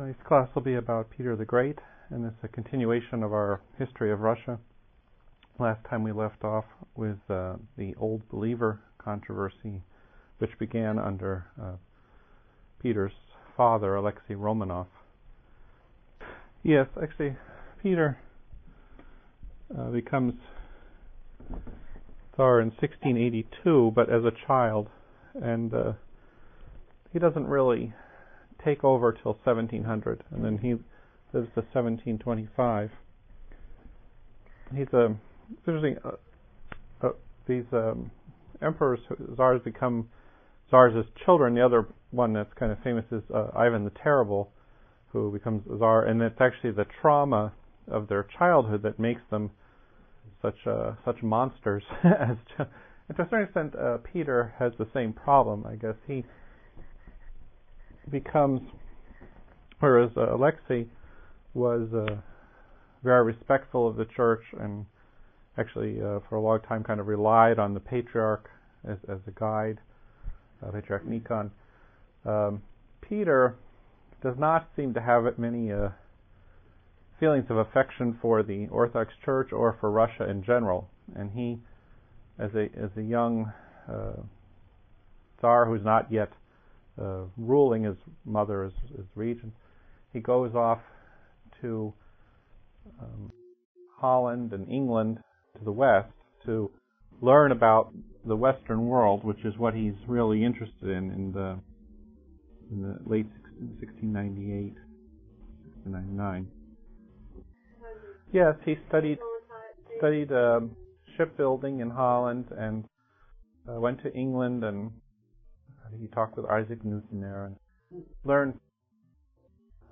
Tonight's class will be about Peter the Great, and it's a continuation of our history of Russia. Last time we left off with uh, the Old Believer controversy, which began under uh, Peter's father, Alexei Romanov. Yes, actually, Peter uh, becomes Tsar in 1682, but as a child, and uh, he doesn't really take over till 1700, and then he lives to 1725. He's a usually uh, uh, these um, emperors, czars become czars as children. The other one that's kind of famous is uh, Ivan the Terrible, who becomes czar, and it's actually the trauma of their childhood that makes them such uh, such monsters. as to, and to a certain extent, uh, Peter has the same problem. I guess he becomes, whereas uh, Alexei was uh, very respectful of the church and actually uh, for a long time kind of relied on the patriarch as, as a guide, uh, Patriarch Nikon. Um, Peter does not seem to have many uh, feelings of affection for the Orthodox Church or for Russia in general, and he, as a as a young uh, Tsar who's not yet uh, ruling his mother as, as regent, he goes off to um, Holland and England to the west to learn about the Western world, which is what he's really interested in in the in the late 1698, 1699. Yes, he studied studied um, shipbuilding in Holland and uh, went to England and he talked with Isaac Newton there and learned.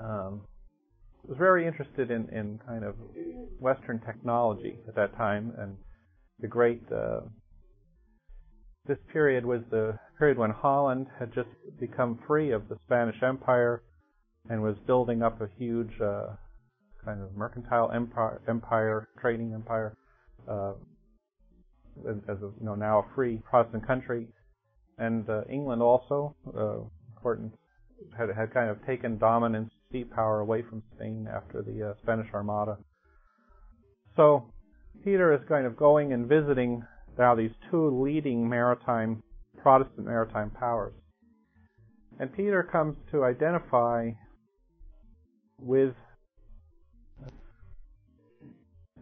Um, was very interested in, in kind of Western technology at that time, and the great. Uh, this period was the period when Holland had just become free of the Spanish Empire and was building up a huge uh, kind of mercantile empire, empire trading empire, uh, as, a, you know now a free Protestant country, and uh, England also uh, had had kind of taken dominance, sea power away from Spain after the uh, Spanish Armada. So Peter is kind of going and visiting now these two leading maritime Protestant maritime powers, and Peter comes to identify with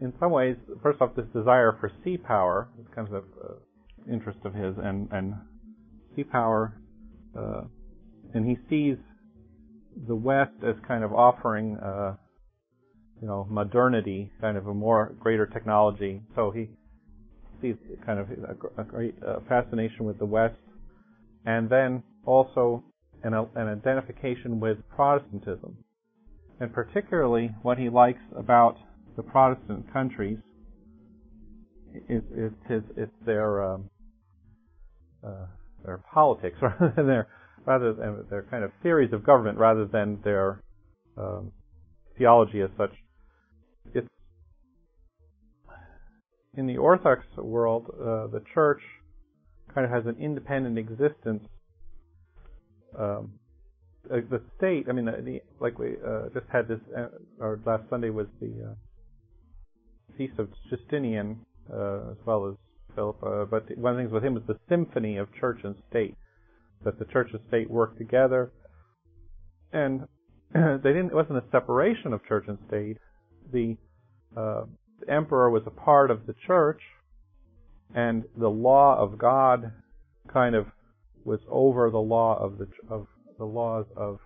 in some ways, first off, this desire for sea power, this kind of uh, interest of his, and, and sea power, uh, and he sees the West as kind of offering, uh, you know, modernity, kind of a more greater technology. So he sees kind of a, great uh, fascination with the West, and then also an, an identification with Protestantism, and particularly what he likes about the Protestant countries is, is, is, is their um, uh, their politics rather than their rather than their kind of theories of government rather than their um, theology as such. It's in the Orthodox world, uh, the church kind of has an independent existence. Um, uh, the state, I mean, the, the, like we uh, just had this, uh, or last Sunday was the uh, feast of Justinian, as well as Philip. but one of the things with him was the symphony of church and state that the church and state work together. And they didn't. It wasn't a separation of church and state. The, uh, the emperor was a part of the church, and the law of God kind of was over the law of the of the laws of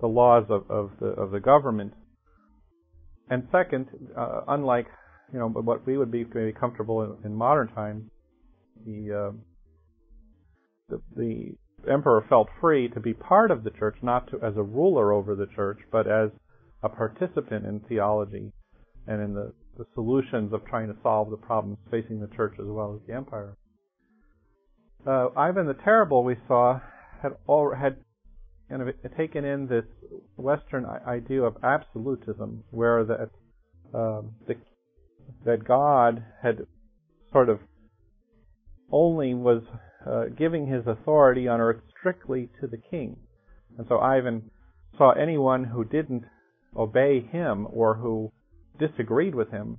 the laws of, of the of the government. And second, uh, unlike you know but what we would be maybe comfortable in, in modern times, the uh, the, the emperor felt free to be part of the church, not to, as a ruler over the church, but as a participant in theology and in the, the solutions of trying to solve the problems facing the church as well as the empire. Uh, Ivan the Terrible, we saw, had all, had kind of taken in this Western idea of absolutism, where that the, that God had sort of only was uh, giving his authority on earth strictly to the king. And so Ivan saw anyone who didn't obey him or who disagreed with him,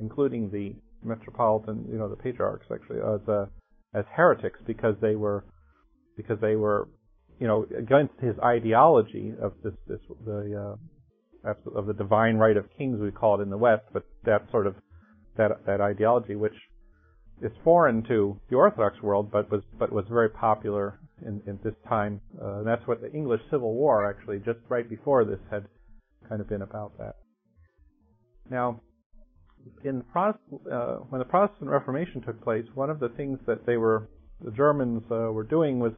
including the metropolitan, you know, the patriarchs actually, as uh, as heretics because they were because they were, you know, against his ideology of this this the uh, of the divine right of kings we call it in the West, but that sort of that that ideology which is foreign to the Orthodox world, but was but was very popular in, in this time. Uh, and that's what the English Civil War actually just right before this had kind of been about that. Now, in Protestant, uh, when the Protestant Reformation took place, one of the things that they were the Germans uh, were doing was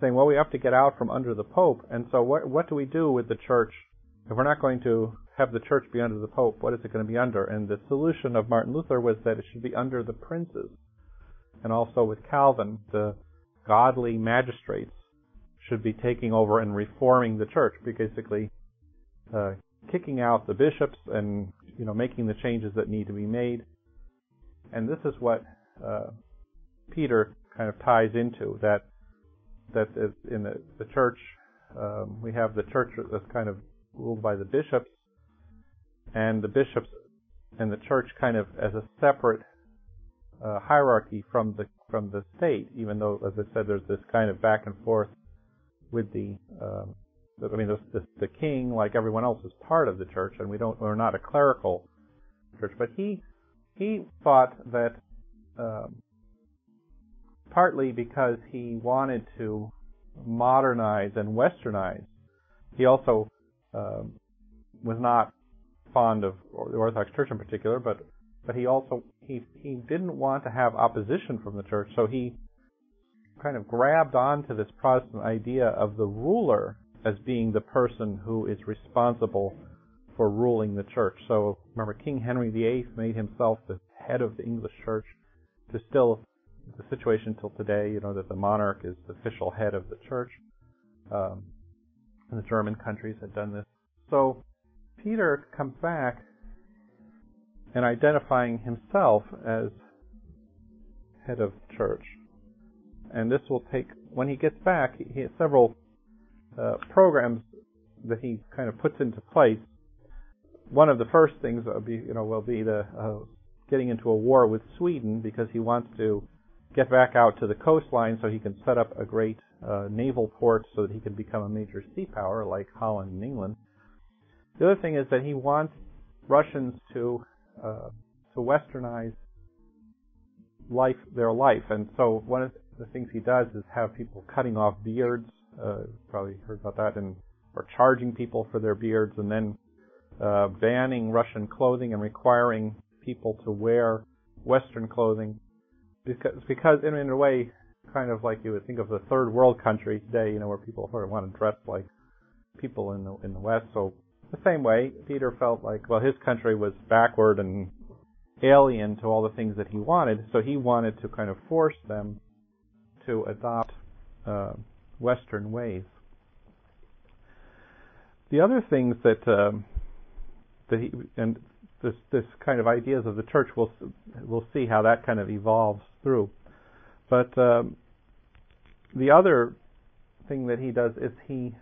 saying, well, we have to get out from under the Pope, and so what what do we do with the Church if we're not going to have the Church be under the Pope? What is it going to be under? And the solution of Martin Luther was that it should be under the princes, and also with Calvin, the godly magistrates should be taking over and reforming the Church, basically uh, kicking out the bishops and you know making the changes that need to be made. And this is what uh, Peter kind of ties into that that in the, the church um, we have the church that's kind of ruled by the bishops, and the bishops and the church kind of as a separate uh, hierarchy from the from the state, even though, as I said, there's this kind of back and forth with the um, I mean, the, the, king, like everyone else, is part of the church, and we don't, we're not a clerical church. But he, he thought that um, partly because he wanted to modernize and westernize, he also um, was not fond of the Orthodox Church in particular, but but he also he he didn't want to have opposition from the church, so he kind of grabbed onto this Protestant idea of the ruler as being the person who is responsible for ruling the church. So remember, King Henry VIII made himself the head of the English church. To still the situation till today, you know, that the monarch is the official head of the church. Um, and the German countries had done this. So Peter comes back and identifying himself as head of church. And this will take, when he gets back, he has several uh, programs that he kind of puts into place, one of the first things will be, you know, will be the uh, getting into a war with Sweden because he wants to get back out to the coastline so he can set up a great uh, naval port so that he can become a major sea power like Holland and England. The other thing is that he wants Russians to uh, to westernize life, their life, and so one of the things he does is have people cutting off beards uh, probably heard about that, and or charging people for their beards, and then uh, banning Russian clothing and requiring people to wear Western clothing, because because in, in a way, kind of like you would think of the third world country today, you know, where people sort of want to dress like people in the in the West. So the same way, Peter felt like well, his country was backward and alien to all the things that he wanted, so he wanted to kind of force them to adopt. Uh, Western ways. The other things that um, that he and this this kind of ideas of the church we'll we'll see how that kind of evolves through. But um, the other thing that he does is he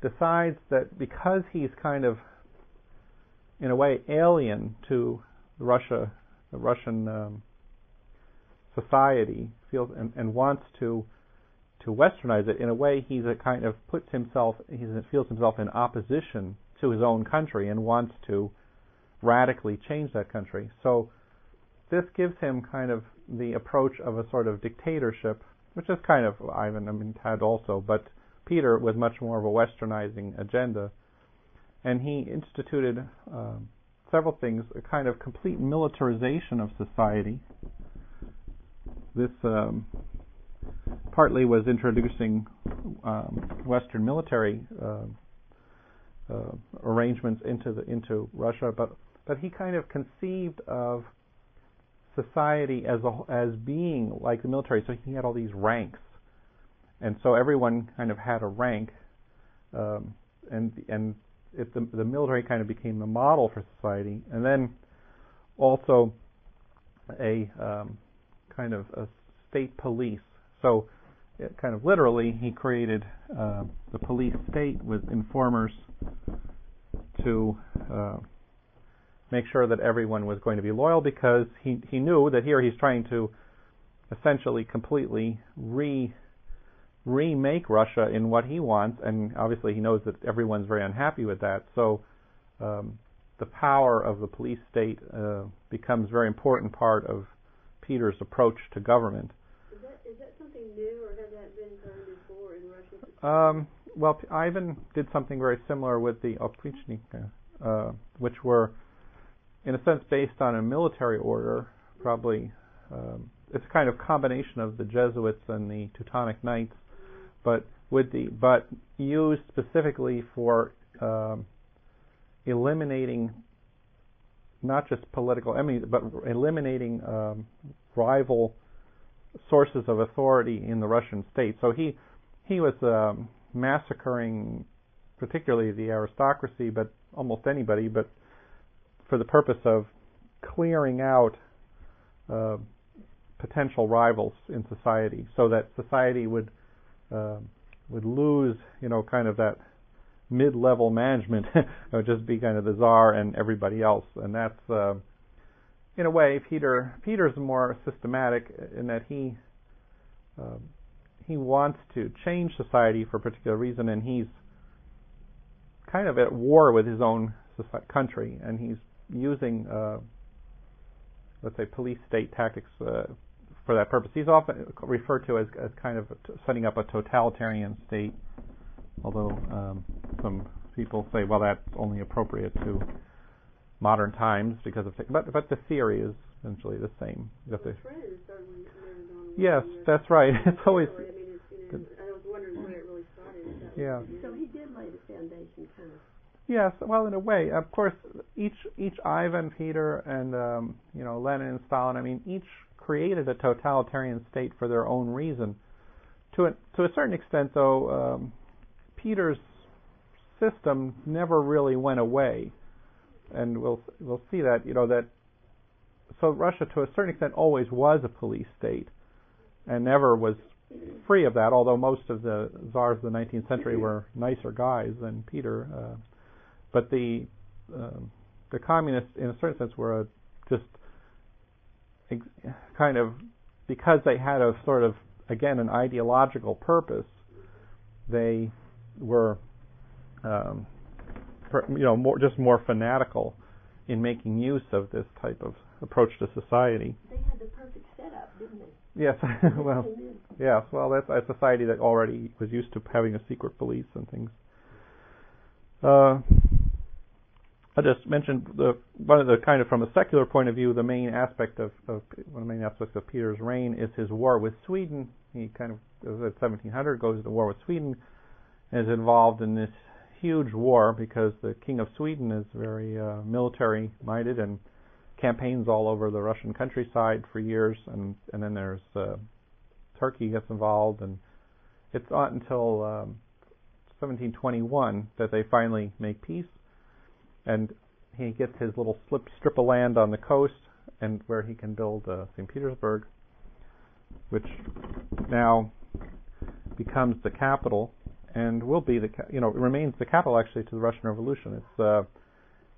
decides that because he's kind of in a way alien to Russia, the Russian um, society, feels and, and wants to to westernize it, in a way, he's a kind of puts himself, he feels himself in opposition to his own country and wants to radically change that country. So this gives him kind of the approach of a sort of dictatorship, which is kind of Ivan I mean, had also, but Peter with much more of a westernizing agenda. And he instituted um, several things, a kind of complete militarization of society. This um, partly was introducing um, Western military uh, uh, arrangements into the into Russia, but but he kind of conceived of society as a, as being like the military. So he had all these ranks, and so everyone kind of had a rank, um, and and it, the, the military kind of became the model for society, and then also a um, kind of a state police. So it, kind of literally, he created uh, the police state with informers to uh, make sure that everyone was going to be loyal because he, he knew that here he's trying to essentially completely re remake Russia in what he wants, and obviously he knows that everyone's very unhappy with that. So um, the power of the police state uh, becomes a very important part of Peter's approach to government. Is that, is that something new, or has that been done before in Russia? Um, well, Ivan did something very similar with the Oprichniki, uh, which were, in a sense, based on a military order, probably. Um, it's a kind of combination of the Jesuits and the Teutonic Knights, but with the but used specifically for um, eliminating not just political enemies, but eliminating um, rival sources of authority in the Russian state. So he he was um, massacring, particularly the aristocracy, but almost anybody, but for the purpose of clearing out uh, potential rivals in society, so that society would uh, would lose, you know, kind of that mid-level management. would just be kind of the czar and everybody else, and that's uh, in a way Peter. Peter's more systematic in that he uh, he wants to change society for a particular reason, and he's kind of at war with his own country, and he's using, uh, let's say, police state tactics uh, for that purpose. He's often referred to as, as kind of setting up a totalitarian state, although um, some people say, well, that's only appropriate to modern times because of, but but the theory is essentially the same. That the, yes, that's right. It's always. I mean, it's, you know, I was wondering where it really started. Yeah. So he did lay the foundation, kind of. Yes, well, in a way, of course, each each Ivan, Peter, and um, you know Lenin and Stalin. I mean, each created a totalitarian state for their own reason. To a, to a certain extent, though, um, Peter's system never really went away, and we'll we'll see that you know that. So Russia, to a certain extent, always was a police state, and never was free of that. Although most of the czars of the 19th century were nicer guys than Peter, uh, but the um, the communists, in a certain sense, were a, just kind of because they had a sort of again an ideological purpose, they were um, you know more just more fanatical in making use of this type of approach to society. They had the perfect setup, didn't they? Yes, well, yes, well, that's a society that already was used to having a secret police and things. Uh, I just mentioned the one of the kind of from a secular point of view, the main aspect of, of one of the main aspects of Peter's reign is his war with Sweden. He kind of at 1700 goes to war with Sweden, and is involved in this huge war because the king of Sweden is very uh, military minded and campaigns all over the Russian countryside for years, and and then there's uh, Turkey gets involved, and it's not until um, 1721 that they finally make peace and he gets his little slip, strip of land on the coast, and where he can build uh, St. Petersburg, which now becomes the capital and will be the you know remains the capital actually to the Russian Revolution. It's uh,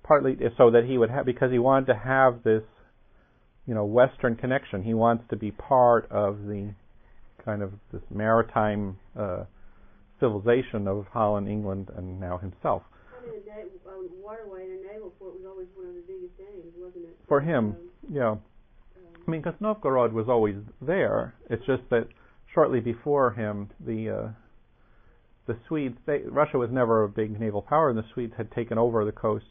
partly so that he would have because he wanted to have this you know Western connection. He wants to be part of the kind of this maritime uh, civilization of Holland, England, and now himself um, waterway and a naval port was always one of the biggest aims, wasn't it? For him, um, yeah. Um, I mean, because Novgorod was always there. It's just that shortly before him, the uh, the Swedes, they, Russia was never a big naval power, and the Swedes had taken over the coast.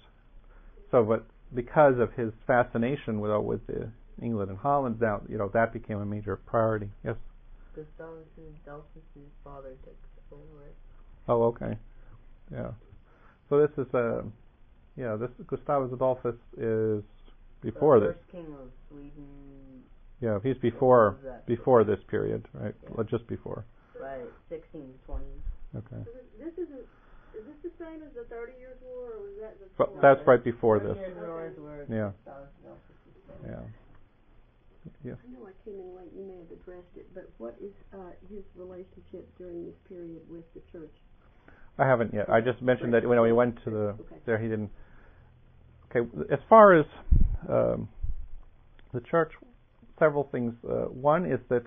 So, but because of his fascination with uh, with the England and Holland, now you know that became a major priority. Yes. Gustavus Adolphus's father took over it. Oh, okay. Yeah. So this is a, uh, yeah, this Gustavus Adolphus is before the this. king of Sweden. Yeah, he's before before this period, right? Yeah. Just before. Right, 1620. Okay. So this, is is this the same as the Thirty Years' War, or was that the? But that's right before this. Years War Yeah. Gustavus Adolphus is Yeah. Yes. I know I came in late, you may have addressed it, but what is uh, his relationship during this period with the church? I haven't yet. I just mentioned that when we went to the Okay. there, he didn't. Okay, as far as um, the church, several things. Uh, one is that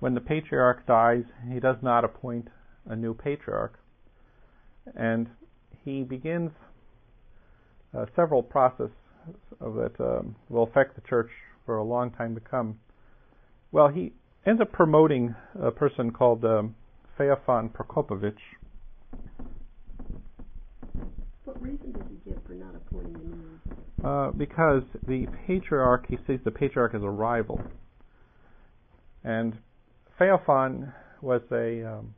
when the patriarch dies, he does not appoint a new patriarch, and he begins uh, several processes that um, will affect the church for a long time to come. Well, he ends up promoting a person called um, Feofan Prokopovich. What reason he give for not appointing? Uh, because the patriarch, he sees the patriarch as a rival. And Feofan was a um,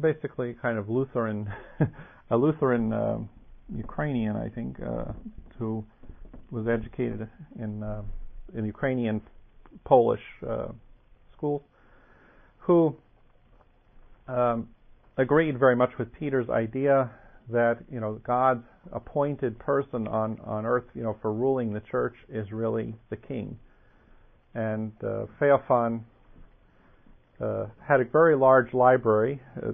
basically kind of Lutheran, a Lutheran um Ukrainian, I think, uh, who was educated in uh, in Ukrainian Polish uh, schools, who um, agreed very much with Peter's idea that you know God's appointed person on on earth, you know, for ruling the church is really the king. And uh, uh, had a very large library, uh,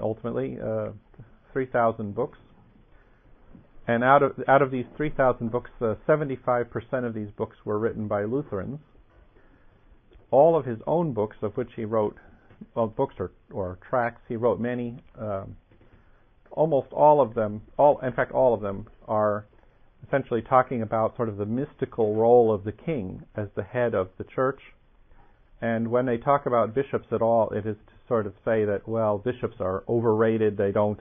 ultimately uh, 3,000 books. And out of out of these 3,000 books, uh, 75% of these books were written by Lutherans. All of his own books, of which he wrote, well, books or, or tracts, he wrote many. Um, almost all of them, all in fact, all of them are essentially talking about sort of the mystical role of the king as the head of the church. And when they talk about bishops at all, it is to sort of say that well, bishops are overrated. They don't,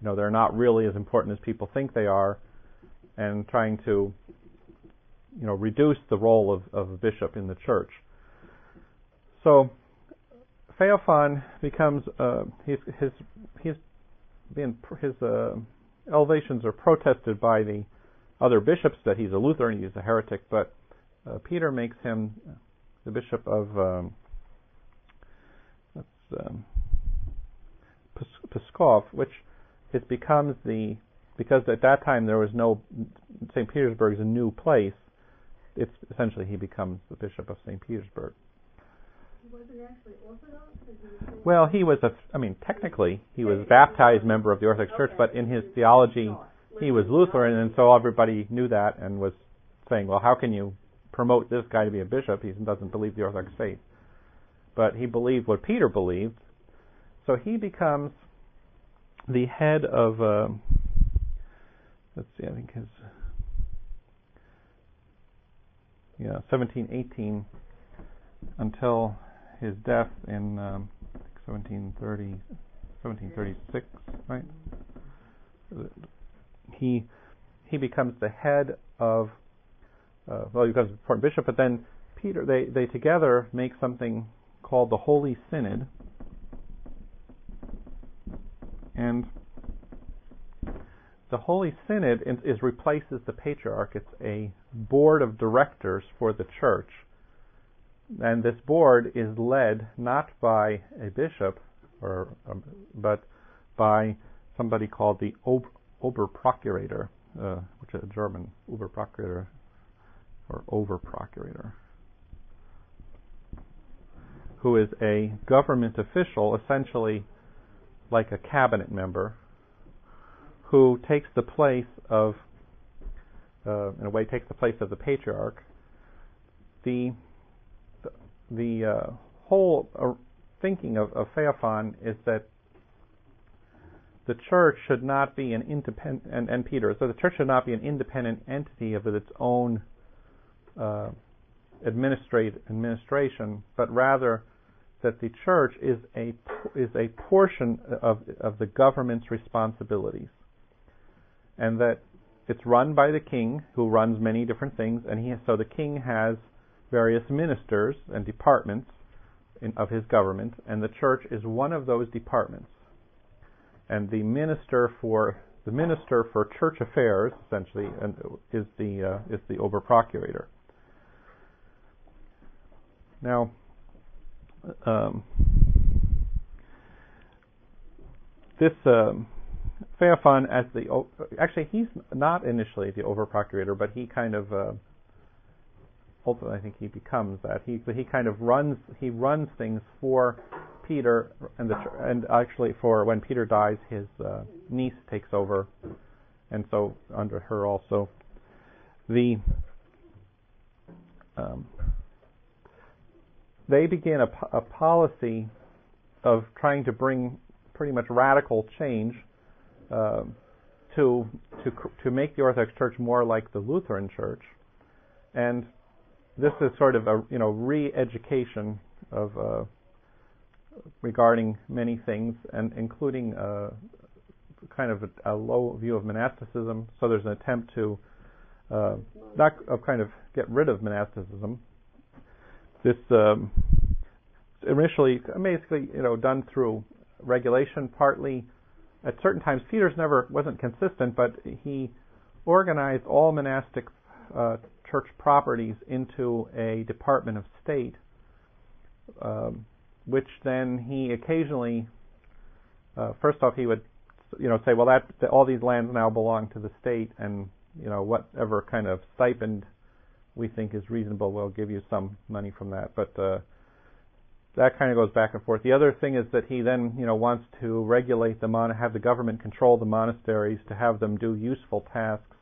you know, they're not really as important as people think they are, and trying to, you know, reduce the role of, of a bishop in the church. So, Feofan becomes uh, his his his being his uh, elevations are protested by the other bishops that he's a Lutheran, he's a heretic, but uh, Peter makes him the bishop of um, um, Pskov, which it becomes the because at that time there was no St. Petersburg is a new place. It's essentially he becomes the bishop of St. Petersburg. Well, he was a, I mean, technically he was a baptized member of the Orthodox Church, but in his theology he was Lutheran, and so everybody knew that and was saying, well, how can you promote this guy to be a bishop? He doesn't believe the Orthodox faith. But he believed what Peter believed, so he becomes the head of, uh, let's see, I think his, yeah, 1718 until his death in um, 1730, 1736, right? He he becomes the head of uh, well, he becomes an important bishop, but then Peter they they together make something called the Holy Synod, and the Holy Synod is, is replaces the patriarch. It's a board of directors for the church and this board is led not by a bishop, or um, but by somebody called the Ober, Oberprokurator, uh, which is a German Oberprokurator or Overprocurator, who is a government official, essentially like a cabinet member, who takes the place of, uh, in a way, takes the place of the patriarch. The the uh, whole uh, thinking of, of Feofan is that the church should not be an independent, and, and Peter, so the church should not be an independent entity of its own uh, administration, but rather that the church is a is a portion of of the government's responsibilities, and that it's run by the king, who runs many different things, and he so the king has various ministers and departments of his government, and the church is one of those departments. And the minister for the minister for church affairs, essentially, is the uh, is the Oberprokurator. Now, um, this um, Feofan as the actually he's not initially the Overprocurator, but he kind of uh, ultimately I think he becomes that. He he kind of runs he runs things for Peter and the and actually for when Peter dies, his uh, niece takes over, and so under her also. The um, they begin a, a policy of trying to bring pretty much radical change uh, to to to make the Orthodox Church more like the Lutheran Church, and this is sort of a you know re-education of uh, regarding many things, and including uh, kind of a, a, low view of monasticism. So there's an attempt to uh, not of kind of get rid of monasticism. This um, initially basically you know done through regulation, partly at certain times. Peter's never wasn't consistent, but he organized all monastic uh, church properties into a department of state, um, which then he occasionally, uh, first off, he would, you know, say, well, that, that all these lands now belong to the state, and you know, whatever kind of stipend we think is reasonable, we'll give you some money from that. But uh, that kind of goes back and forth. The other thing is that he then, you know, wants to regulate the mon- have the government control the monasteries to have them do useful tasks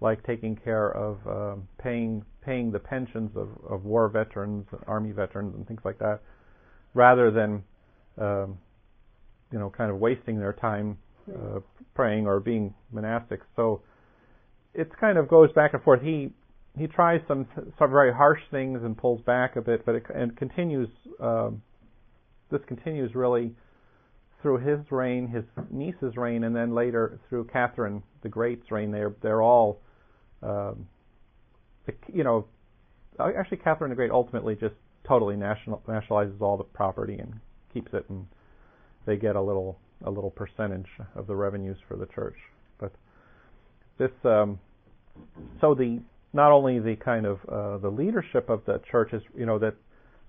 like taking care of um, paying paying the pensions of, of war veterans, army veterans, and things like that, rather than um, you know kind of wasting their time uh, praying or being monastics. So it kind of goes back and forth. He he tries some some very harsh things and pulls back a bit, but it and continues. Um, this continues really through his reign, his niece's reign, and then later through Catherine the Great's reign. They're they're all, um, you know, actually Catherine the Great ultimately just totally national, nationalizes all the property and keeps it, and they get a little a little percentage of the revenues for the church. But this, um, so the not only the kind of uh, the leadership of the church is, you know, that.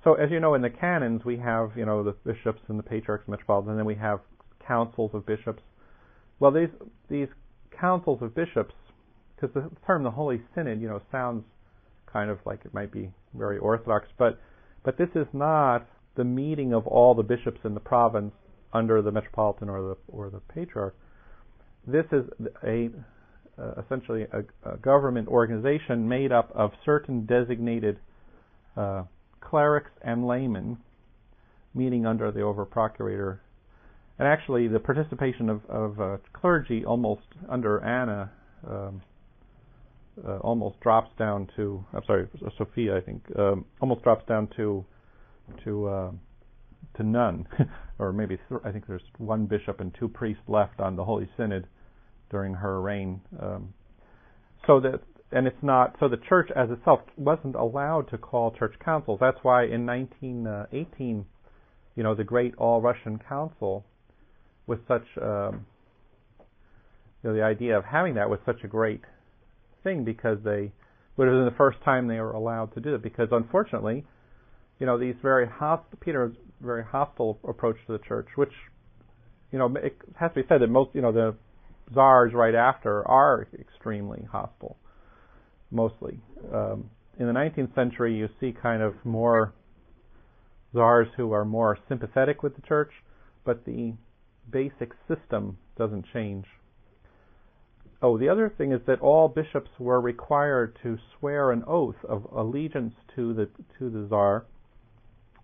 So as you know, in the canons we have, you know, the bishops and the patriarchs and metropolitans, and then we have councils of bishops. Well, these these councils of bishops, because the term the Holy Synod, you know, sounds kind of like it might be very orthodox, but but this is not the meeting of all the bishops in the province under the metropolitan or the or the patriarch. This is a uh, essentially a, a, government organization made up of certain designated uh, clerics and laymen meeting under the overprocurator. And actually, the participation of, of uh, clergy almost under Anna um, almost drops down to. I'm sorry, Sophia, I think, um, almost drops down to to uh, to none, or maybe th- I think there's one bishop and two priests left on the Holy Synod during her reign. Um, so that and it's not so the church as itself wasn't allowed to call church councils. That's why in 1918, you know, the Great All Russian Council, with such um, you know the idea of having that was such a great thing because they would have been the first time they were allowed to do it. Because unfortunately, you know, these very hostile Peter's very hostile approach to the church, which you know, it has to be said that most, you know, the czars right after are extremely hostile, mostly. Um, in the 19th century, you see kind of more czars who are more sympathetic with the church, but the basic system doesn't change. Oh, the other thing is that all bishops were required to swear an oath of allegiance to the to the czar,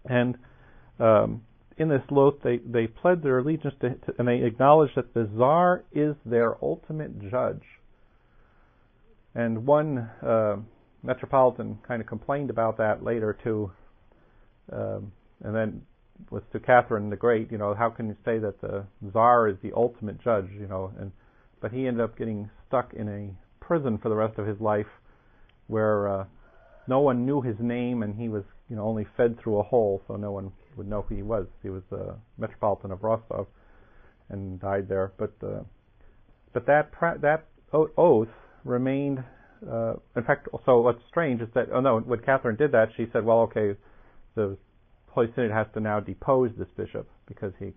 and um, in this oath, they, they pled their allegiance to, to, and they acknowledged that the czar is their ultimate judge. And one uh, metropolitan kind of complained about that later to, um, and then was to Catherine the Great. You know, how can you say that the czar is the ultimate judge? You know, and but he ended up getting stuck in a prison for the rest of his life, where uh, no one knew his name, and he was you know only fed through a hole, so no one would know who he was. He was the Metropolitan of Rostov, and died there. But uh, but that pra- that oath remained. Uh, in fact, so what's strange is that oh no, when Catherine did that, she said, well, okay, the Holy Synod has to now depose this bishop because he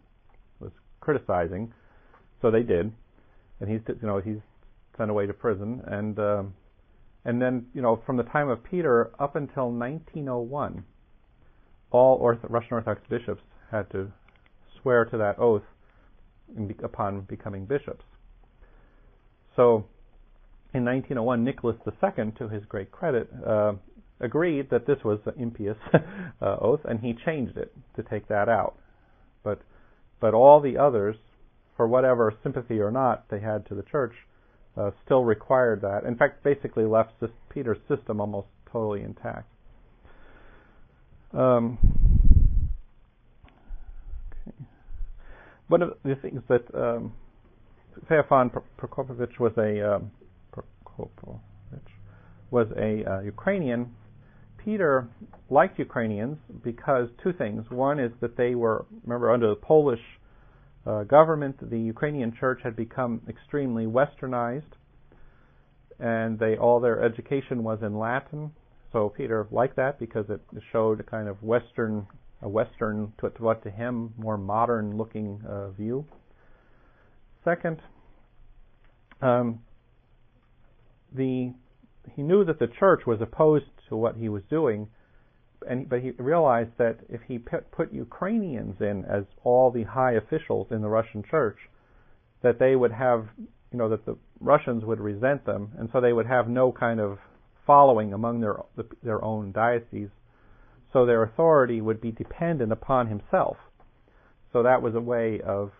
was criticizing. So they did, and he's you know he's sent away to prison, and um, And then, you know, from the time of Peter up until 1901, all Ortho- Russian Orthodox bishops had to swear to that oath be- upon becoming bishops. So, in 1901, Nicholas II, to his great credit, uh, agreed that this was an impious uh, oath, and he changed it to take that out. But, but all the others, for whatever sympathy or not they had to the church, uh, still required that. In fact, basically left Peter's system almost totally intact. Um. One of the things that um, Feofan Prokopovich was a um, Prokopovich was a uh, Ukrainian. Peter liked Ukrainians because two things. One is that they were, remember, under the Polish government, the Ukrainian church had become extremely westernized, and they all their education was in Latin. So Peter liked that because it showed a kind of western, a western to, what to him more modern-looking uh, view. Second, um, the he knew that the church was opposed to what he was doing, and but he realized that if he put Ukrainians in as all the high officials in the Russian church, that they would have, you know, that the Russians would resent them, and so they would have no kind of following among their their own dioceses. So their authority would be dependent upon himself. So that was a way of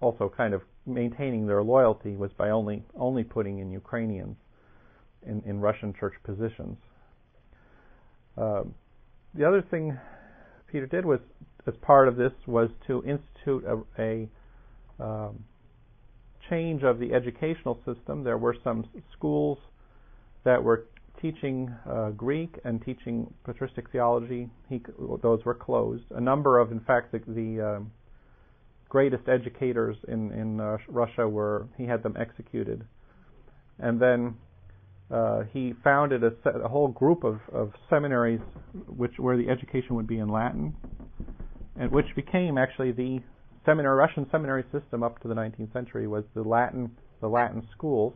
also kind of maintaining their loyalty was by only only putting in Ukrainians in, in Russian church positions. Um, the other thing Peter did was, as part of this, was to institute a, a um, change of the educational system. There were some schools that were teaching uh, Greek and teaching patristic theology. He, those were closed. A number of, in fact, the, the um, greatest educators in in uh, Russia were he had them executed, and then uh, he founded a, set, a, whole group of, of seminaries, which where the education would be in Latin, and which became actually the seminary Russian seminary system up to the 19th century was the Latin the Latin schools,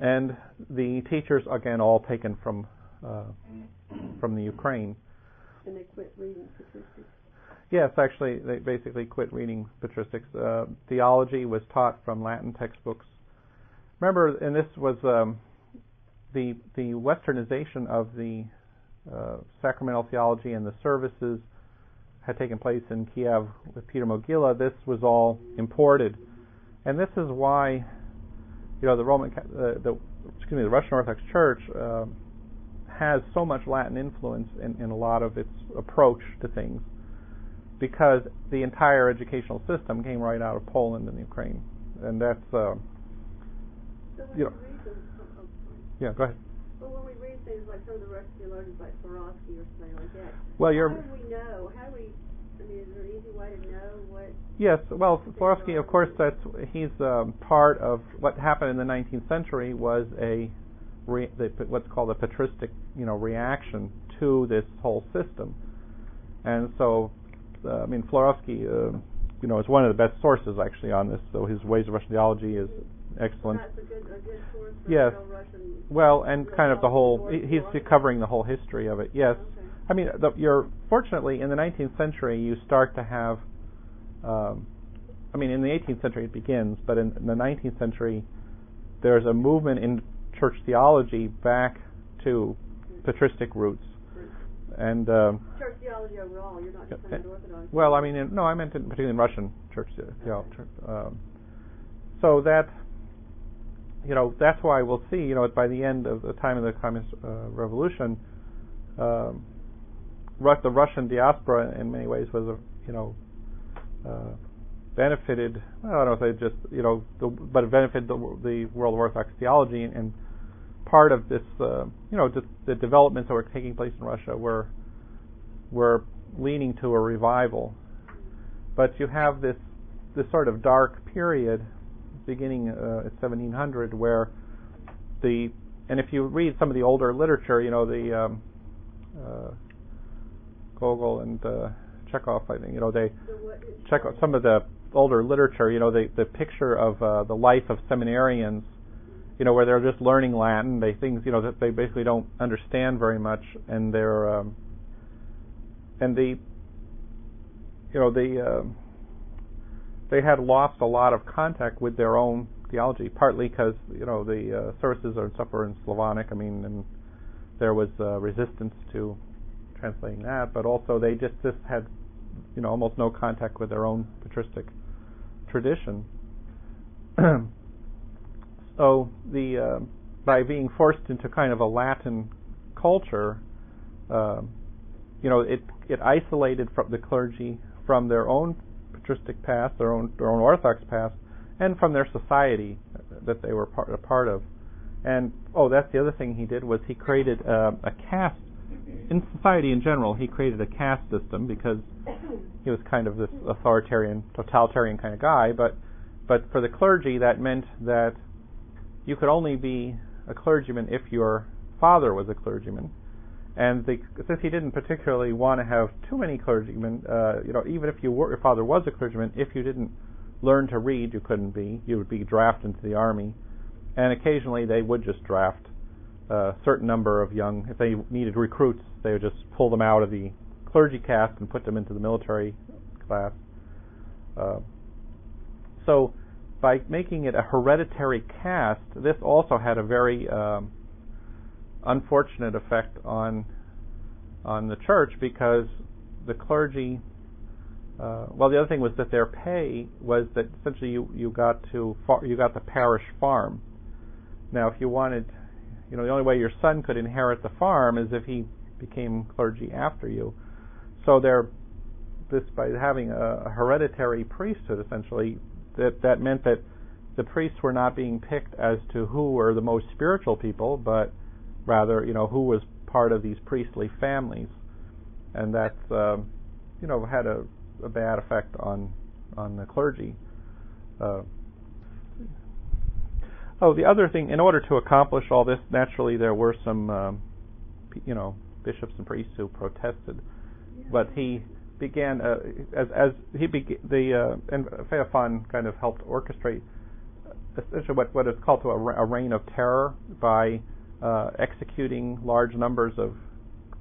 and the teachers again all taken from uh, from the Ukraine. And they quit reading patristics. Yes, actually, they basically quit reading patristics. Uh, theology was taught from Latin textbooks remember, and this was um, the the westernization of the uh, sacramental theology and the services had taken place in Kiev with Peter Mogila. This was all imported, and this is why you know the Roman uh, the excuse me the Russian Orthodox Church uh, has so much Latin influence in, in a lot of its approach to things because the entire educational system came right out of Poland and Ukraine, and that's uh, you know. oh, oh, yeah, go ahead. Well, when we read things like some of the Russian theologians, like Florovsky or something like that, well, you're. How do we know? How do we? I mean, is there an easy way to know what? Yes, well, Florovsky, of course, that's he's um, part of what happened in the 19th century was a re, the, what's called a patristic, you know, reaction to this whole system, and so, uh, I mean, Florovsky, uh, you know, is one of the best sources actually on this. So his Ways of Russian Theology is excellent. That's a good, a good source for yes. Russian well, and kind of the whole. He's covering the whole history of it. Yes. Okay. I mean, the, you're fortunately in the 19th century you start to have. Um, I mean, in the 18th century it begins, but in, in the 19th century there's a movement in church theology back to patristic roots. And um, church theology overall, you're not just saying Orthodox. Well, I mean, in, no, I meant in, particularly in Russian church theology. Um, so that you know, that's why we'll see, you know, by the end of the time of the communist uh, revolution, um, the Russian diaspora in many ways was, a, you know, uh, benefited. I don't know if they just, you know, the, but it benefited the, the world of Orthodox theology, and, and part of this, uh, you know, the, the developments that were taking place in Russia were were leaning to a revival. But you have this this sort of dark period beginning uh, at 1700 where the and if you read some of the older literature, you know the um, uh, Gogol and uh, Chekhov, I think you know they check out some of the older literature. You know the the picture of uh, the life of seminarians you know, where they're just learning Latin. They things, you know, that they basically don't understand very much, and they're um, and the you know they uh, they had lost a lot of contact with their own theology, partly because you know the uh, services were in Slavonic. I mean, and there was uh, resistance to translating that, but also they just just had you know almost no contact with their own patristic tradition. so the uh, by being forced into kind of a Latin culture, uh, you know, it it isolated from the clergy from their own patristic past, their own their own Orthodox past, and from their society that they were part, a part of. And oh, that's the other thing he did was he created uh, a caste in society in general. He created a caste system because he was kind of this authoritarian, totalitarian kind of guy. But but for the clergy, that meant that you could only be a clergyman if your father was a clergyman. And the, since he didn't particularly want to have too many clergymen, uh, you know, even if you were, your father was a clergyman, if you didn't learn to read, you couldn't be. You would be drafted into the army, and occasionally they would just draft a certain number of young. If they needed recruits, they would just pull them out of the clergy caste and put them into the military class. Uh, so, by making it a hereditary caste, this also had a very um, unfortunate effect on on the church because the clergy. Uh, well, the other thing was that their pay was that essentially you, you got to far, you got the parish farm. Now, if you wanted, you know, the only way your son could inherit the farm is if he became clergy after you. So there, this by having a, a hereditary priesthood, essentially, that that meant that the priests were not being picked as to who were the most spiritual people, but rather, you know, who was part of these priestly families, and that uh, you know, had a, a, bad effect on on the clergy. Uh, oh, the other thing, in order to accomplish all this, naturally there were some, um, you know, bishops and priests who protested, but he began uh, as as he began the uh, and Theophan kind of helped orchestrate essentially what what is called to a, a reign of terror by uh, executing large numbers of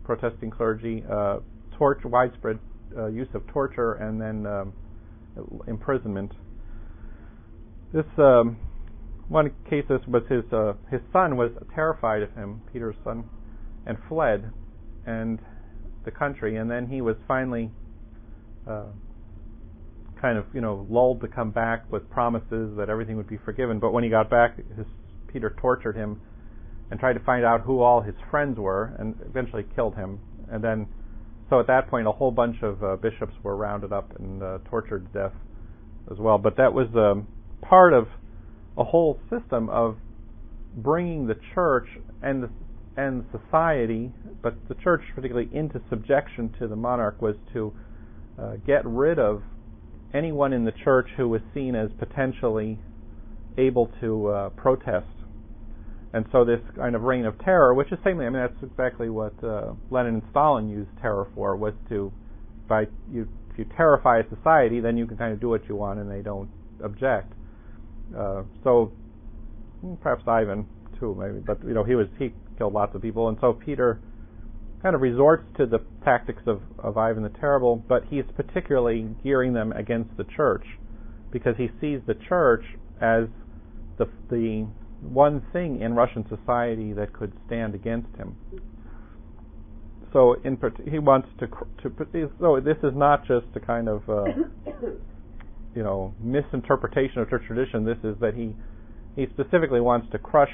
protesting clergy, uh, torture, widespread uh, use of torture, and then um, imprisonment. This um, one case was his uh, his son was terrified of him, Peter's son, and fled and the country, and then he was finally uh, kind of you know lulled to come back with promises that everything would be forgiven. But when he got back, his, Peter tortured him and tried to find out who all his friends were, and eventually killed him. And then, so at that point, a whole bunch of uh, bishops were rounded up and uh, tortured to death as well. But that was um, part of a whole system of bringing the church and the, and society, but the church particularly into subjection to the monarch, was to uh, get rid of anyone in the church who was seen as potentially able to uh, protest and so this kind of reign of terror, which is same, I mean, that's exactly what uh, Lenin and Stalin used terror for, was to, by you, if you terrify a society, then you can kind of do what you want and they don't object. Uh, so hmm, perhaps Ivan too, maybe, but you know, he was he killed lots of people, and so Peter kind of resorts to the tactics of, of Ivan the Terrible, but he's particularly gearing them against the church because he sees the church as the the one thing in Russian society that could stand against him. So in he wants to to so this is not just a kind of uh, you know misinterpretation of church tradition. This is that he he specifically wants to crush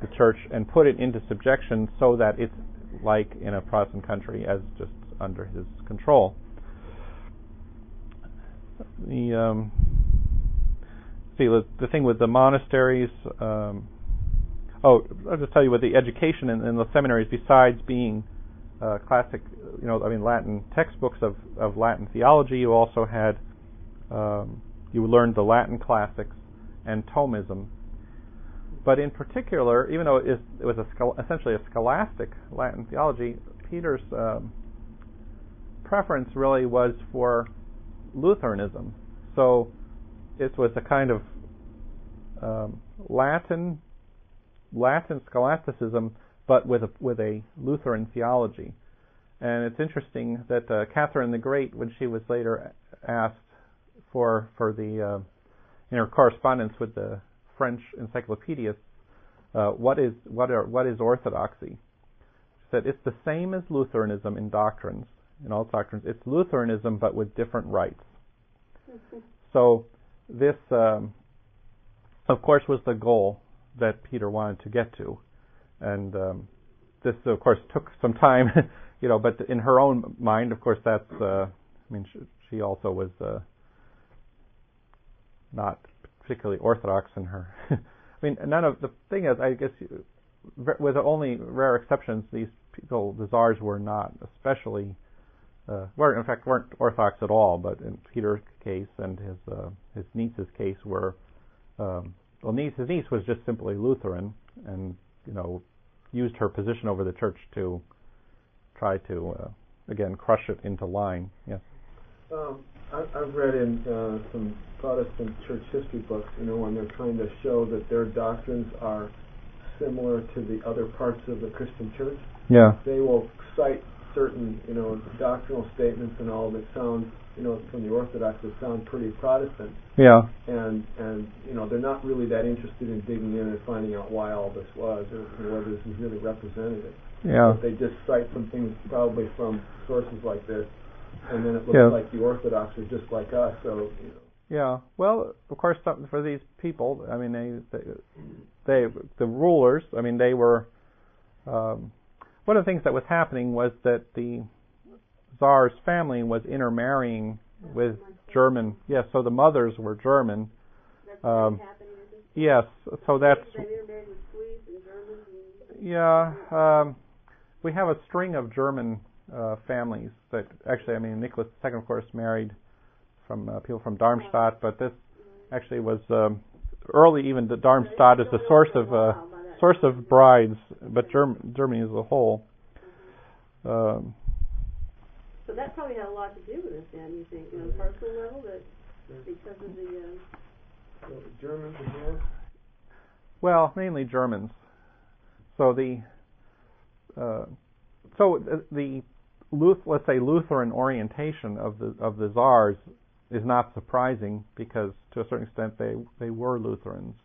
the church and put it into subjection so that it's like in a Protestant country as just under his control. The um, see the thing with the monasteries. Um, oh, I'll just tell you what the education in, in the seminaries, besides being uh, classic, you know, I mean Latin textbooks of, of Latin theology, you also had um, you learned the Latin classics and Thomism. But in particular, even though it, is, it was a, essentially a scholastic Latin theology, Peter's um, preference really was for Lutheranism. So it was a kind of um, Latin Latin scholasticism, but with a, with a Lutheran theology. And it's interesting that uh, Catherine the Great, when she was later asked for for the uh, in her correspondence with the French encyclopedists, uh, what is what are what is orthodoxy? She said it's the same as Lutheranism in doctrines, in all doctrines. It's Lutheranism but with different rites. so this, um, of course, was the goal that Peter wanted to get to, and um, this, of course, took some time, you know. But in her own mind, of course, that's. Uh, I mean, she, she also was uh, not particularly orthodox in her. I mean, none of the thing is, I guess, with only rare exceptions, these people, the czars, were not especially, uh, were in fact weren't orthodox at all. But in Peter's case and his uh, his niece's case were, um, well, niece his niece was just simply Lutheran, and you know, used her position over the church to try to uh, again crush it into line. Yes. Um, I, I've read in uh, some Protestant church history books, you know, when they're trying to show that their doctrines are similar to the other parts of the Christian church. Yeah. They will cite certain, you know, doctrinal statements and all that sound, you know, from the Orthodox that sound pretty Protestant. Yeah. And and you know, they're not really that interested in digging in and finding out why all this was or you know, whether this is really representative. Yeah. But they just cite some things probably from sources like this and then it looks Yeah. like the Orthodox are just like us. So you know, Yeah. Well, of course, for these people, I mean, they, they, they the rulers. I mean, they were. Um, one of the things that was happening was that the czar's family was intermarrying with German. Yes, so the mothers were German. Um, what happened, is it? Yes, so that's They intermarried with Swedes and Germans and yeah. Um, we have a string of German uh, families that actually, I mean, Nicholas II, of course, married from uh, people from Darmstadt, but this actually was um, early. Even the Darmstadt is the source of uh, source of brides, but Germ- Germany as a whole. Um, So that probably had a lot to do with it then, you think, on a personal level, that because of the, uh, so Germans as well. well, mainly Germans. So the uh, so the, the Luth- let's say Lutheran orientation of the of the czars is not surprising because to a certain extent they they were Lutherans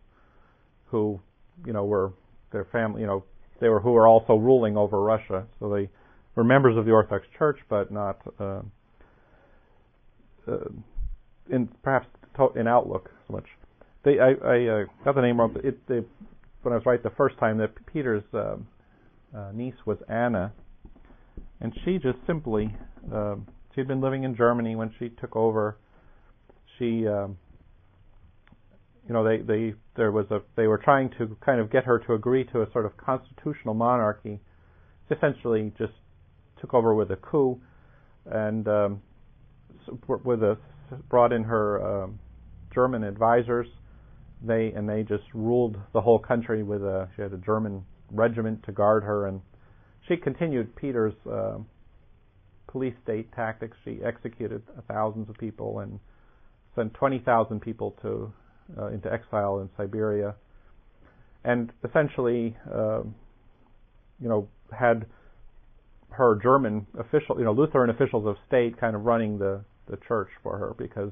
who you know were their family you know they were who were also ruling over Russia so they were members of the Orthodox Church but not uh, uh, in perhaps in outlook so much. They I, I uh, got the name wrong. It, they, when I was right the first time that Peter's uh, uh, niece was Anna, and she just simply um she had been living in Germany when she took over. She um, you know they they there was a they were trying to kind of get her to agree to a sort of constitutional monarchy. Essentially, just took over with a coup, and um, with a brought in her um, German advisors. They and they just ruled the whole country with a she had a German regiment to guard her, and she continued Peter's uh, police state tactics. She executed thousands of people and sent 20,000 people to uh, into exile in Siberia, and essentially, uh, you know, had her German official, you know, Lutheran officials of state kind of running the the church for her because,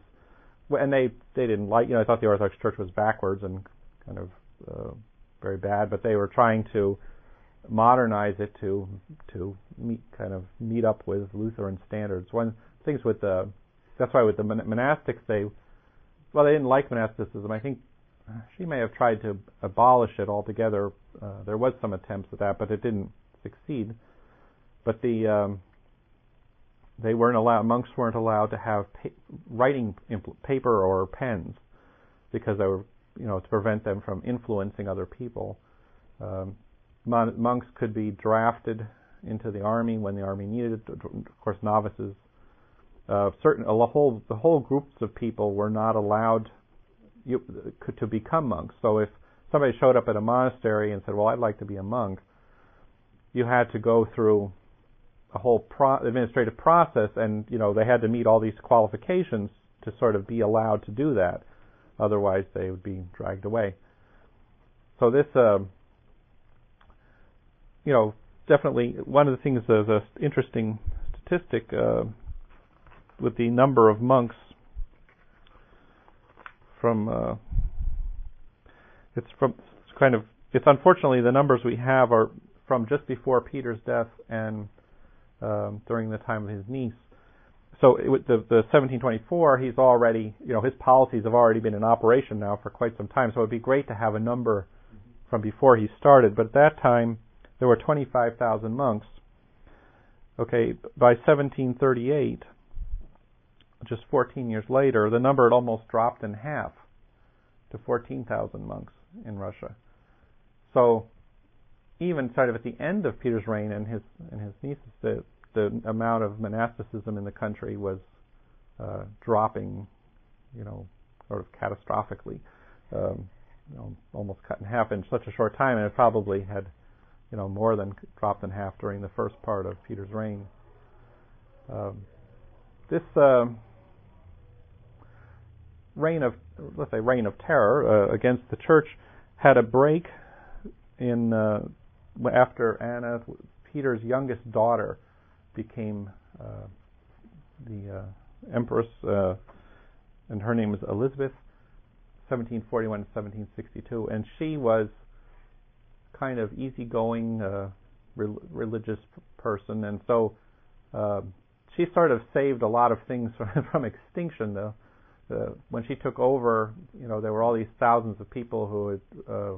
and they they didn't like, you know, I thought the Orthodox Church was backwards and kind of uh, very bad, but they were trying to modernize it to to meet kind of meet up with Lutheran standards. One things with the that's why with the monastics they well they didn't like monasticism. I think she may have tried to abolish it altogether. Uh, there was some attempts at that, but it didn't succeed. But the um, they weren't allowed monks weren't allowed to have pa- writing impl- paper or pens because they were you know to prevent them from influencing other people. Um, mon- monks could be drafted into the army when the army needed. Of course, novices. Uh, certain a whole the whole groups of people were not allowed you, to become monks. So if somebody showed up at a monastery and said, "Well, I'd like to be a monk," you had to go through a whole pro- administrative process, and you know they had to meet all these qualifications to sort of be allowed to do that. Otherwise, they would be dragged away. So this uh, you know, definitely one of the things as an interesting statistic uh, with the number of monks from uh, it's from it's kind of it's unfortunately the numbers we have are from just before Peter's death and um, during the time of his niece. So it, the, the 1724, he's already, you know, his policies have already been in operation now for quite some time. So it'd be great to have a number from before he started. But at that time, there were 25,000 monks. Okay, by 1738, just 14 years later, the number had almost dropped in half to 14,000 monks in Russia. So even sort of at the end of Peter's reign and his and his nieces, the the amount of monasticism in the country was uh, dropping, you know, sort of catastrophically, um, you know, almost cut in half in such a short time, and it probably had, you know, more than dropped in half during the first part of Peter's reign. Um, this uh, reign of, let's say, reign of terror uh, against the church had a break in uh, after Anna, Peter's youngest daughter, became uh, the uh, empress, uh, and her name was Elizabeth, 1741 to 1762, and she was kind of easygoing, uh, re- religious person, and so she sort of saved a lot of things from, from extinction. Though, uh, when she took over, you know, there were all these thousands of people who had, uh,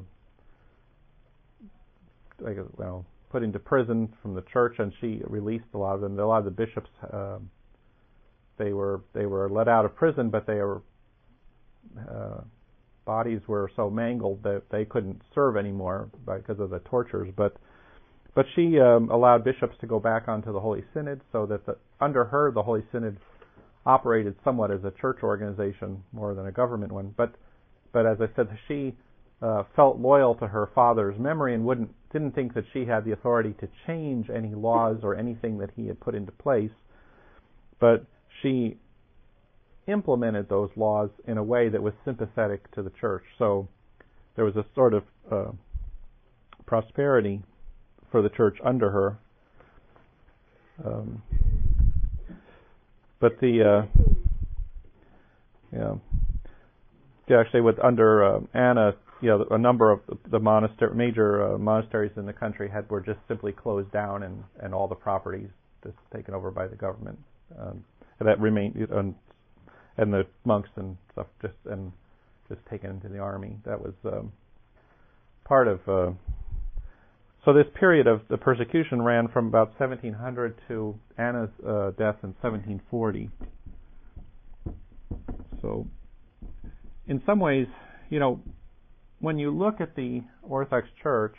like, well, put into prison from the church, and she released a lot of them. A lot of the bishops, uh, they were they were let out of prison, but they were uh, bodies were so mangled that they couldn't serve anymore because of the tortures. But but she um, allowed bishops to go back onto the Holy Synod, so that the, under her the Holy Synod operated somewhat as a church organization more than a government one. But but as I said, she uh, felt loyal to her father's memory and wouldn't didn't think that she had the authority to change any laws or anything that he had put into place, but she implemented those laws in a way that was sympathetic to the church. So there was a sort of uh, prosperity for the church under her. Um, but the uh, yeah, actually, with under uh, Anna, you know, a number of the monastery, major uh, monasteries in the country had were just simply closed down, and and all the properties just taken over by the government. Um, that remained, and, and the monks and stuff just and just taken into the army. That was um, part of. Uh, so this period of the persecution ran from about 1700 to Anna's uh, death in 1740. So, in some ways, you know, when you look at the Orthodox Church,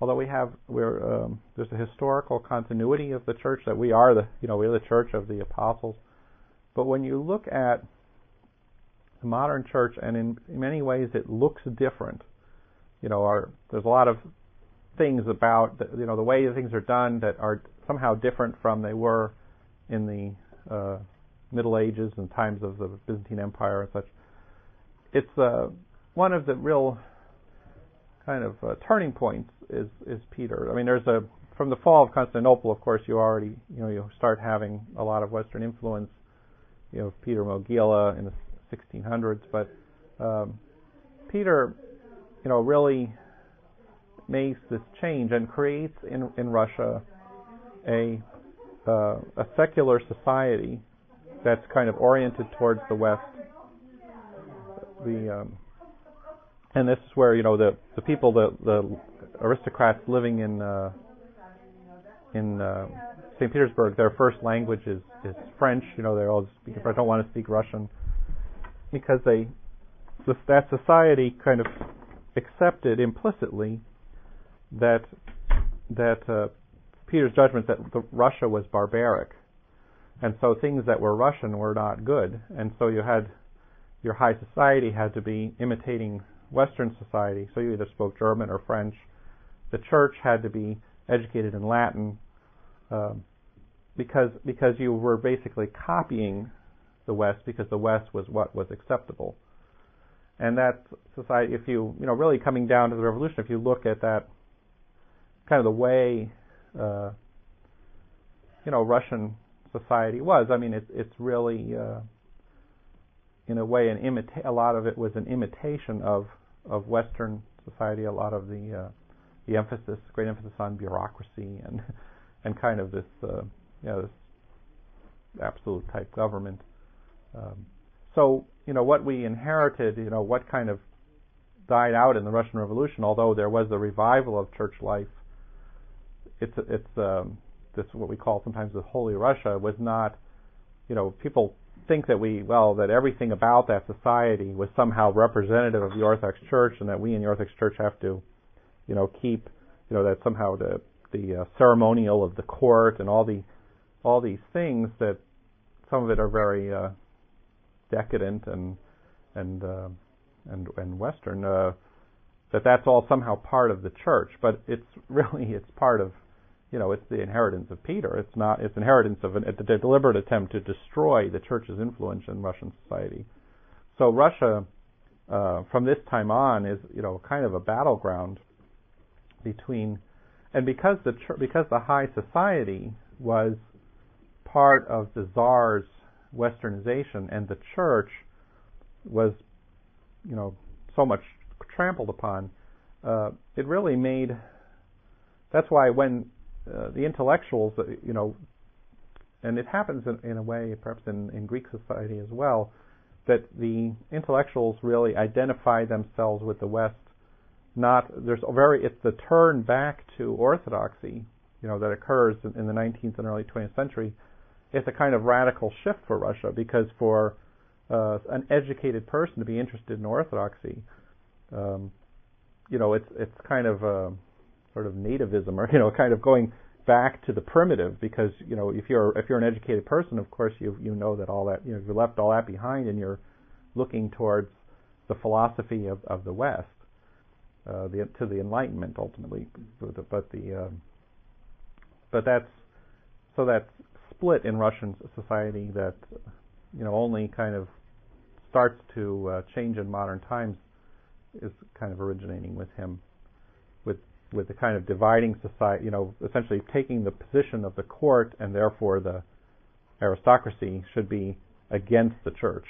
although we have we're um, there's a historical continuity of the church that we are the you know we're the church of the apostles, but when you look at the modern church, and in, many ways it looks different. You know, our, there's a lot of things about the, you know the way things are done that are somehow different from they were in the uh, Middle Ages and times of the Byzantine Empire and such. It's uh, one of the real kind of uh, turning points is is Peter. I mean, there's a from the fall of Constantinople, of course, you already you know you start having a lot of Western influence. You know, Peter Mogila in the 1600s, but um, Peter, you know, really makes this change and creates in in Russia a uh, a secular society that's kind of oriented towards the West. The um, and this is where you know the the people the the aristocrats living in uh, in uh, St. Petersburg, their first language is is French. You know, they're all speaking French. Don't want to speak Russian because they that society kind of accepted implicitly that that uh, Peter's judgment that Russia was barbaric, and so things that were Russian were not good, and so you had your high society had to be imitating Western society, so you either spoke German or French. The church had to be educated in Latin um, because because you were basically copying the West because the West was what was acceptable. And that society, if you you know really coming down to the revolution, if you look at that kind of the way uh, you know Russian society was. I mean, it's it's really uh, in a way an imita- A lot of it was an imitation of of Western society. A lot of the uh, the emphasis, great emphasis on bureaucracy and and kind of this uh, you know this absolute type government. Um, so you know what we inherited, you know what kind of died out in the Russian Revolution, although there was a revival of church life. It's it's um, this what we call sometimes the Holy Russia was not, you know, people think that we well that everything about that society was somehow representative of the Orthodox Church, and that we in the Orthodox Church have to, you know, keep, you know, that somehow the the uh, ceremonial of the court and all the all these things that some of it are very uh, decadent and and uh, and and Western. Uh, that that's all somehow part of the church, but it's really it's part of you know, it's the inheritance of Peter. It's not. It's inheritance of an, a, deliberate attempt to destroy the church's influence in Russian society. So Russia, uh, from this time on, is you know kind of a battleground between, and because the because the high society was part of the czar's westernization, and the church was, you know, so much trampled upon. Uh, it really made. That's why when uh, the intellectuals, uh, you know, and it happens in, in a way, perhaps in, in Greek society as well, that the intellectuals really identify themselves with the West. Not there's a very it's the turn back to orthodoxy, you know, that occurs in, in the 19th and early 20th century. It's a kind of radical shift for Russia because for uh, an educated person to be interested in orthodoxy, um, you know, it's it's kind of a, sort of nativism or you know kind of going back to the primitive because you know if you're if you're an educated person of course you you know that all that you know you left all that behind and you're looking towards the philosophy of of the west uh, the to the enlightenment ultimately but the, um, but that's so that split in Russian society that you know only kind of starts to uh, change in modern times is kind of originating with him with the kind of dividing society, you know, essentially taking the position of the court and therefore the aristocracy should be against the church.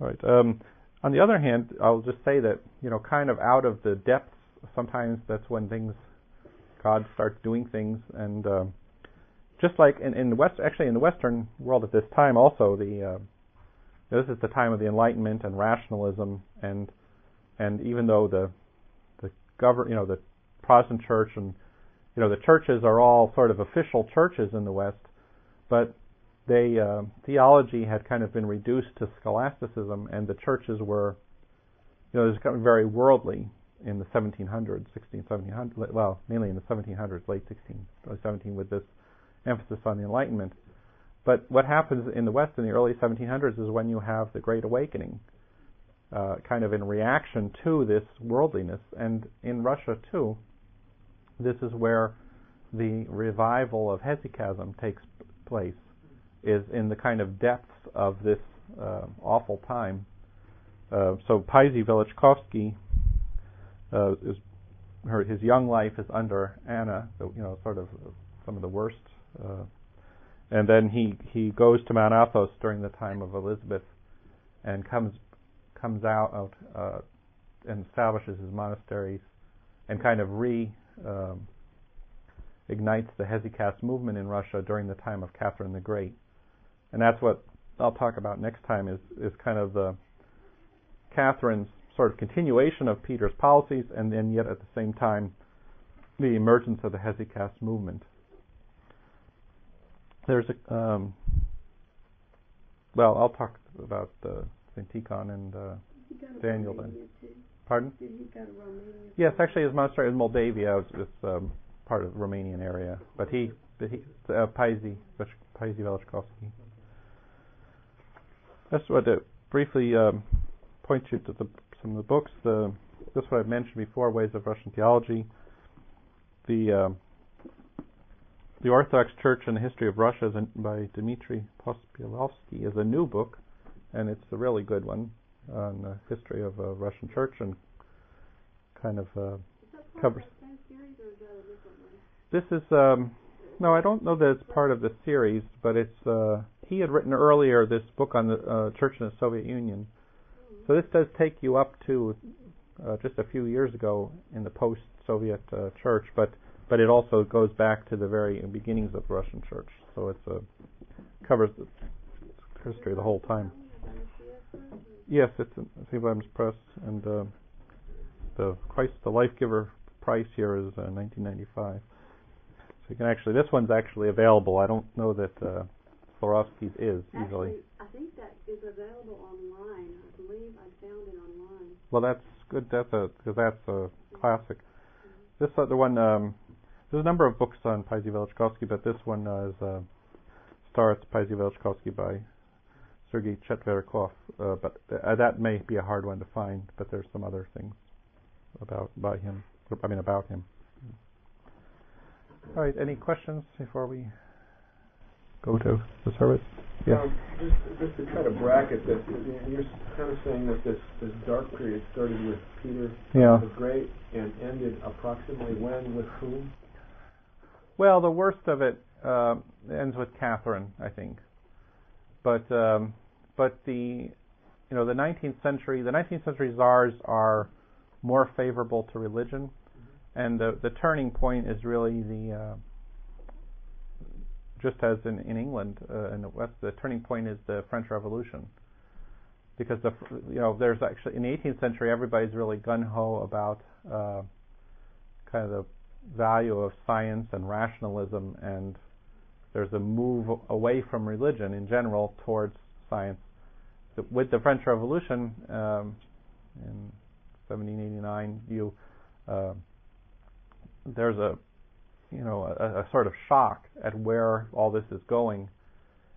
All right. Um, on the other hand, I'll just say that you know, kind of out of the depths, sometimes that's when things, God starts doing things, and uh, just like in, in the West, actually in the Western world at this time, also the uh, this is the time of the Enlightenment and rationalism, and and even though the the govern, you know, the Protestant Church and you know the churches are all sort of official churches in the West, but they uh, theology had kind of been reduced to scholasticism, and the churches were, you know, becoming very worldly in the 1700s, 16, 1700, well, mainly in the 1700s, late 16, early 17, with this emphasis on the Enlightenment. But what happens in the West in the early 1700s is when you have the Great Awakening, uh, kind of in reaction to this worldliness. And in Russia, too, this is where the revival of hesychasm takes place, is in the kind of depths of this uh, awful time. Uh, so Paisy Velichkovsky uh, is her, his young life is under Anna, you know, sort of some of the worst uh, and then he he goes to Mount Athos during the time of Elizabeth, and comes comes out uh, and establishes his monasteries, and kind of re um, ignites the hesychast movement in Russia during the time of Catherine the Great, and that's what I'll talk about next time is is kind of the Catherine's sort of continuation of Peter's policies, and then yet at the same time the emergence of the hesychast movement there's a um, well, I'll talk about uh, Saint Tikhon and uh, Daniel then. Pardon? Yes, actually, his monastery in Moldavia is, is um, part of the Romanian area, but he, but he, uh, Paisy, Paisy Velichkovsky. That's what to briefly um, point you to the, some of the books. The, this what I mentioned before, Ways of Russian Theology. The um, the Orthodox Church and the History of Russia by Dmitry Pospielovsky is a new book, and it's a really good one. on the history of uh, Russian Church and kind of uh, Is covers. of that same series or is that a different one? This is um, no, I don't know that it's part of the series, but it's uh, he had written earlier this book on the uh, Church in the Soviet Union. So this does take you up to uh, just a few years ago in the post-Soviet uh, church, but but it also goes back to the very beginnings of the Russian church. So it's a covers the history the whole time. Yes, it's in Abrams Press, and uh, the Christ the Life Giver price here is uh, 1995. So you can actually, this one's actually available. I don't know that uh, Florovsky's is easily. Actually, I think that is available online. I believe I found it online. Well, that's good. That's a because that's a classic. This other one, um, there's a number of books on Paisy Velichkovsky, but this one uh, is uh, starts Paisy Velichkovsky by Sergei Chetverikov. Uh, but uh, that may be a hard one to find. But there's some other things about by him. I mean about him. All right. Any questions before we go to the service? Yeah. Um, just, just to kind of bracket this, you're kind of saying that this, this dark period started with Peter Yeah. the Great and ended approximately when with whom? Well, the worst of it uh, ends with Catherine, I think. But um, but the you know the 19th century the 19th century czars are more favorable to religion, and the the turning point is really the uh, just as in in England uh, in the West the turning point is the French Revolution. Because the you know there's actually in the 18th century everybody's really gun ho about uh, kind of the value of science and rationalism, and there's a move away from religion in general towards science. With the French Revolution um, in 1789, you uh, there's a you know a, a sort of shock at where all this is going,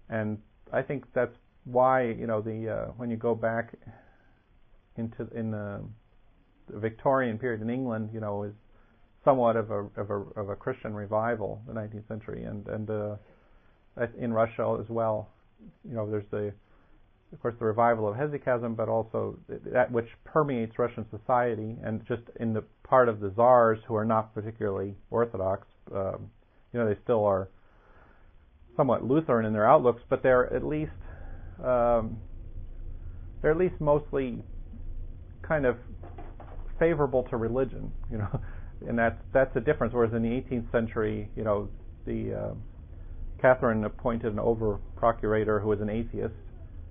and I think that's why you know the uh, when you go back into in the, the Victorian period in England, you know, is somewhat of a of a of a Christian revival, the 19th century, and and uh, in Russia as well. You know, there's the of course the revival of hesychasm, but also that which permeates Russian society, and just in the part of the czars who are not particularly orthodox. Um, you know, they still are somewhat Lutheran in their outlooks, but they're at least um, they're at least mostly kind of favorable to religion. You know and that's that's a difference. Whereas in the 18th century, you know, the uh, Catherine appointed an over procurator who was an atheist.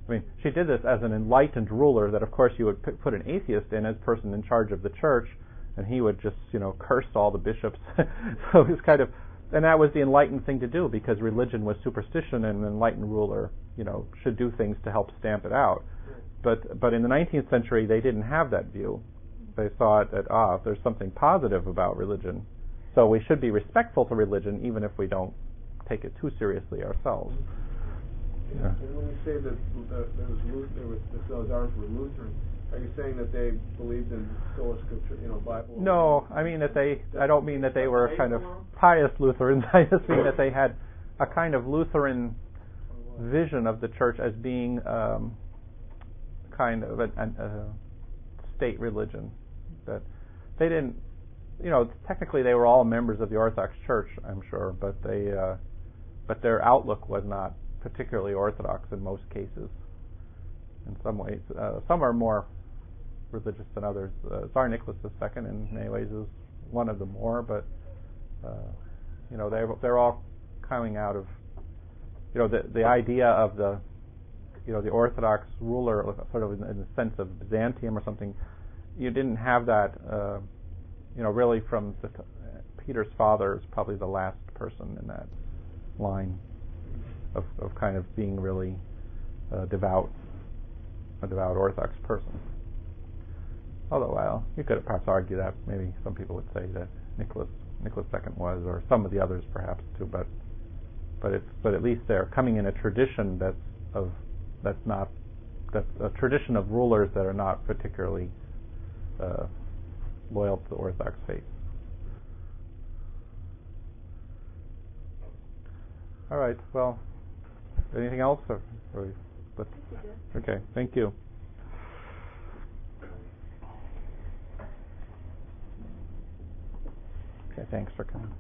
I mean, she did this as an enlightened ruler. That of course you would p- put an atheist in as person in charge of the church, and he would just you know curse all the bishops. so it was kind of, and that was the enlightened thing to do because religion was superstition, and an enlightened ruler you know should do things to help stamp it out. But but in the 19th century they didn't have that view they thought that ah, there's something positive about religion, so we should be respectful to religion even if we don't take it too seriously ourselves. Yeah. And when you say that uh, there was Luther, was, the Czars were Lutheran, are you saying that they believed in sola scriptura, you know, Bible? No, I mean that they. I don't mean that they were kind of pious Lutherans. I just mean that they had a kind of Lutheran vision of the church as being um, kind of a, a, a state religion that they didn't you know technically they were all members of the Orthodox Church I'm sure but they uh, but their outlook was not particularly orthodox in most cases. In some ways uh, some are more religious than others. Uh, Tsar Nicholas II in many ways is one of the more but uh, you know they're they're all coming out of you know the the idea of the you know the Orthodox ruler sort of in the sense of Byzantium or something you didn't have that, uh, you know, really from the, Peter's father is probably the last person in that line of, of kind of being really devout, a devout Orthodox person. Although, well, you could perhaps argue that maybe some people would say that Nicholas Nicholas II was, or some of the others perhaps too, but but it's but at least they're coming in a tradition that's of that's not that's a tradition of rulers that are not particularly uh, loyal to the Orthodox faith. All right. Well, anything else? Or, or okay. Thank you. Okay. Thanks for coming.